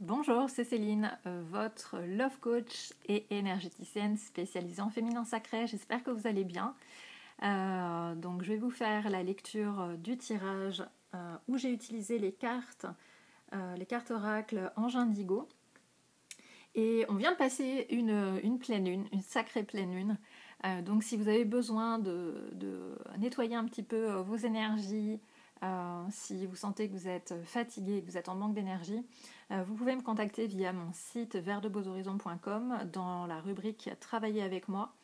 Bonjour, c'est Céline, euh, votre love coach et énergéticienne spécialisée en féminin sacré. J'espère que vous allez bien. Euh, donc, je vais vous faire la lecture euh, du tirage où j'ai utilisé les cartes, les cartes oracles Ange Indigo. Et on vient de passer une, pleine lune, une sacrée pleine lune. donc, si vous avez besoin de nettoyer un petit peu vos énergies, euh, si vous sentez que vous êtes fatigué, que vous êtes en manque d'énergie, euh, vous pouvez me contacter via mon site verdeboshorizons.com dans la rubrique Travailler avec moi.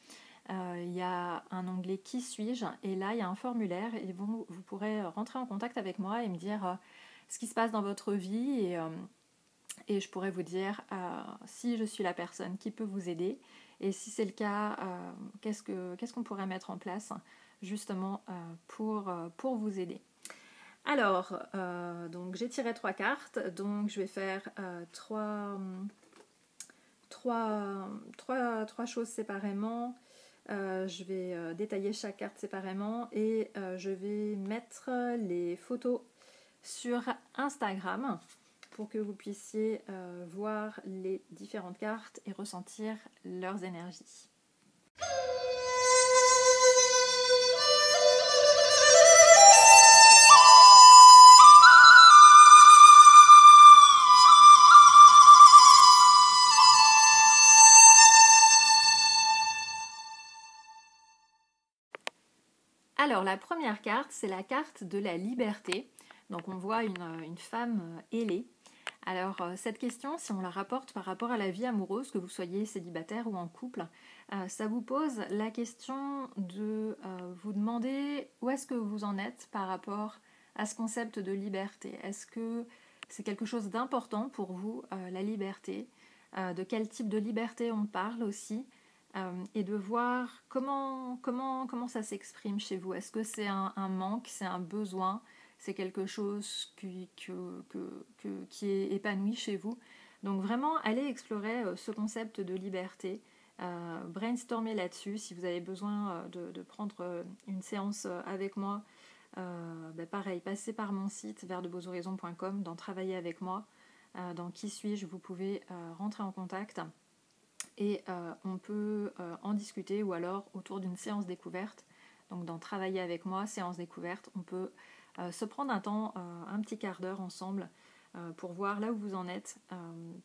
Euh, il y a un onglet Qui suis-je? Et là il y a un formulaire et vous, vous, pourrez rentrer en contact avec moi et me dire ce qui se passe dans votre vie et, et je pourrais vous dire si je suis la personne qui peut vous aider et si c'est le cas, qu'est-ce qu'on pourrait mettre en place justement pour, pour vous aider? Alors, euh, donc j'ai tiré trois cartes, donc je vais faire euh, trois, choses séparément. Euh, je vais détailler chaque carte séparément et je vais mettre les photos sur Instagram pour que vous puissiez voir les différentes cartes et ressentir leurs énergies. Alors la première carte, c'est la carte de la liberté. Donc on voit une, femme euh, ailée. Alors euh, cette question, si on la rapporte par rapport à la vie amoureuse, que vous soyez célibataire ou en couple, euh, ça vous pose la question de vous demander où est-ce que vous en êtes par rapport à ce concept de liberté. Est-ce que c'est quelque chose d'important pour vous, la liberté De quel type de liberté on parle aussi euh, et de voir comment, comment, comment ça s'exprime chez vous. Est-ce que c'est un, manque, c'est un besoin, c'est quelque chose qui, qui est épanoui chez vous? Donc vraiment, allez explorer euh, ce concept de liberté. Euh, brainstormer là-dessus. Si vous avez besoin de, prendre une séance avec moi, ben pareil, passez par mon site verdeboshorizons.com, dans Travailler avec moi, dans Qui suis-je, vous pouvez rentrer en contact et euh, on peut euh, en discuter ou alors autour d'une séance découverte. Donc dans Travailler avec moi, séance découverte, on peut euh, se prendre un temps, un petit quart d'heure ensemble pour voir là où vous en êtes.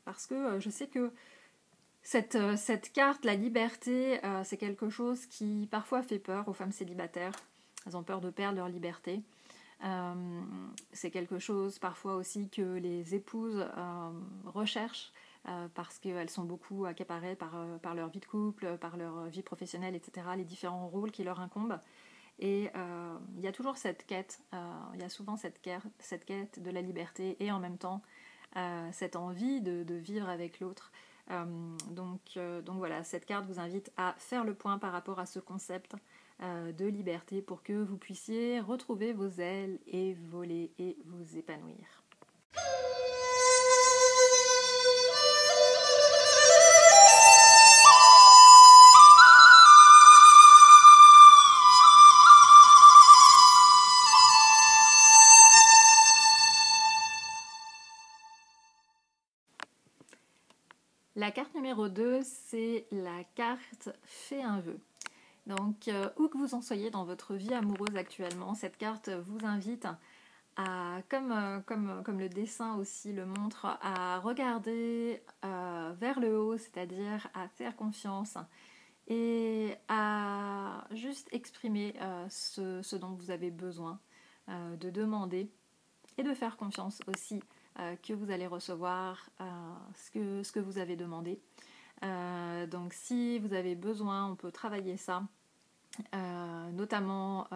parce que je sais que cette, cette carte, la liberté, c'est quelque chose qui parfois fait peur aux femmes célibataires. Elles ont peur de perdre leur liberté. c'est quelque chose parfois aussi que les épouses recherchent euh, parce qu'elles sont beaucoup accaparées par, euh, par, leur vie de couple, par leur vie professionnelle, etc., les différents rôles qui leur incombent. Et euh, il y a toujours cette quête, il y a souvent cette quête, cette quête de la liberté et en même temps cette envie de, de vivre avec l'autre. donc, donc voilà, cette carte vous invite à faire le point par rapport à ce concept de liberté pour que vous puissiez retrouver vos ailes et voler et vous épanouir. La carte numéro 2, c'est la carte Fais un vœu. Donc, euh, où que vous en soyez dans votre vie amoureuse actuellement, cette carte vous invite à, comme, euh, comme le dessin aussi le montre, à regarder euh, vers le haut, c'est-à-dire à faire confiance et à juste exprimer ce, ce, dont vous avez besoin, de demander et de faire confiance aussi euh, que vous allez recevoir euh, ce, que, vous avez demandé. Euh, donc si vous avez besoin, on peut travailler ça. notamment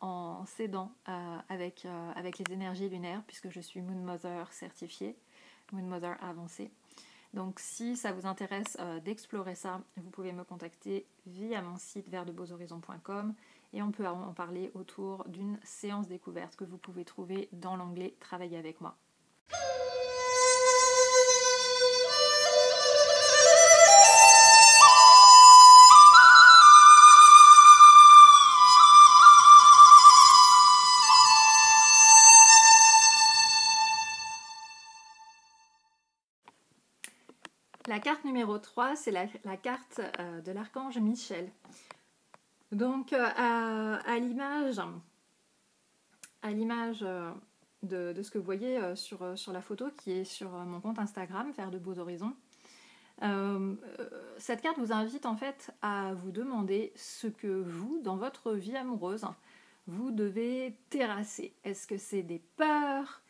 en s'aidant avec, avec les énergies lunaires, puisque je suis Moon Mother certifiée, Moon Mother avancée. Donc si ça vous intéresse d'explorer ça, vous pouvez me contacter via mon site verdeboshorizons.com et on peut en parler autour d'une séance découverte que vous pouvez trouver dans l'onglet Travailler avec moi. La carte numéro 3, c'est la, carte de l'archange Michel. Donc, à, l'image à l'image de, ce que vous voyez sur, la photo qui est sur mon compte Instagram, Faire de beaux horizons, euh, cette carte vous invite en fait à vous demander ce que vous, dans votre vie amoureuse, vous devez terrasser. Est-ce que c'est des peurs?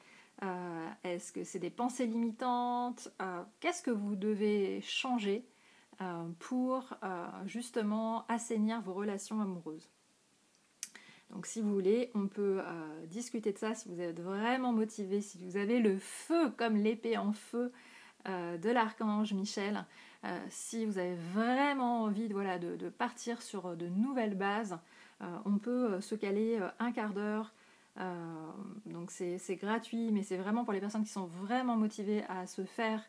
Euh, Est-ce que c'est des pensées limitantes euh, Qu'est-ce que vous devez changer pour justement assainir vos relations amoureuses? Donc si vous voulez, on peut discuter de ça si vous êtes vraiment motivé, si vous avez le feu comme l'épée en feu euh, de l'archange Michel. Euh, si vous avez vraiment envie de, de, partir sur de nouvelles bases, euh, on peut se caler un quart d'heure. Donc c'est gratuit, mais c'est vraiment pour les personnes qui sont vraiment motivées à se faire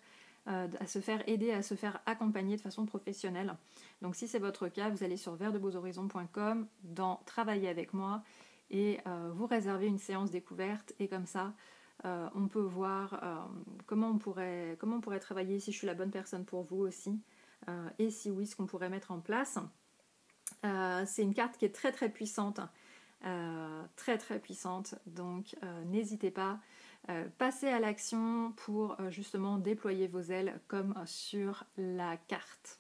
à se faire aider, à se faire accompagner de façon professionnelle. Donc si c'est votre cas, vous allez sur verdebeauxhorizons.com dans Travailler avec moi et vous réservez une séance découverte et comme ça, euh, on peut voir euh, comment, on pourrait, comment on pourrait travailler, si je suis la bonne personne pour vous aussi, euh, et si oui, ce qu'on pourrait mettre en place. c'est une carte qui est très très puissante, très très puissante, donc n'hésitez pas, passez à l'action pour justement déployer vos ailes comme sur la carte.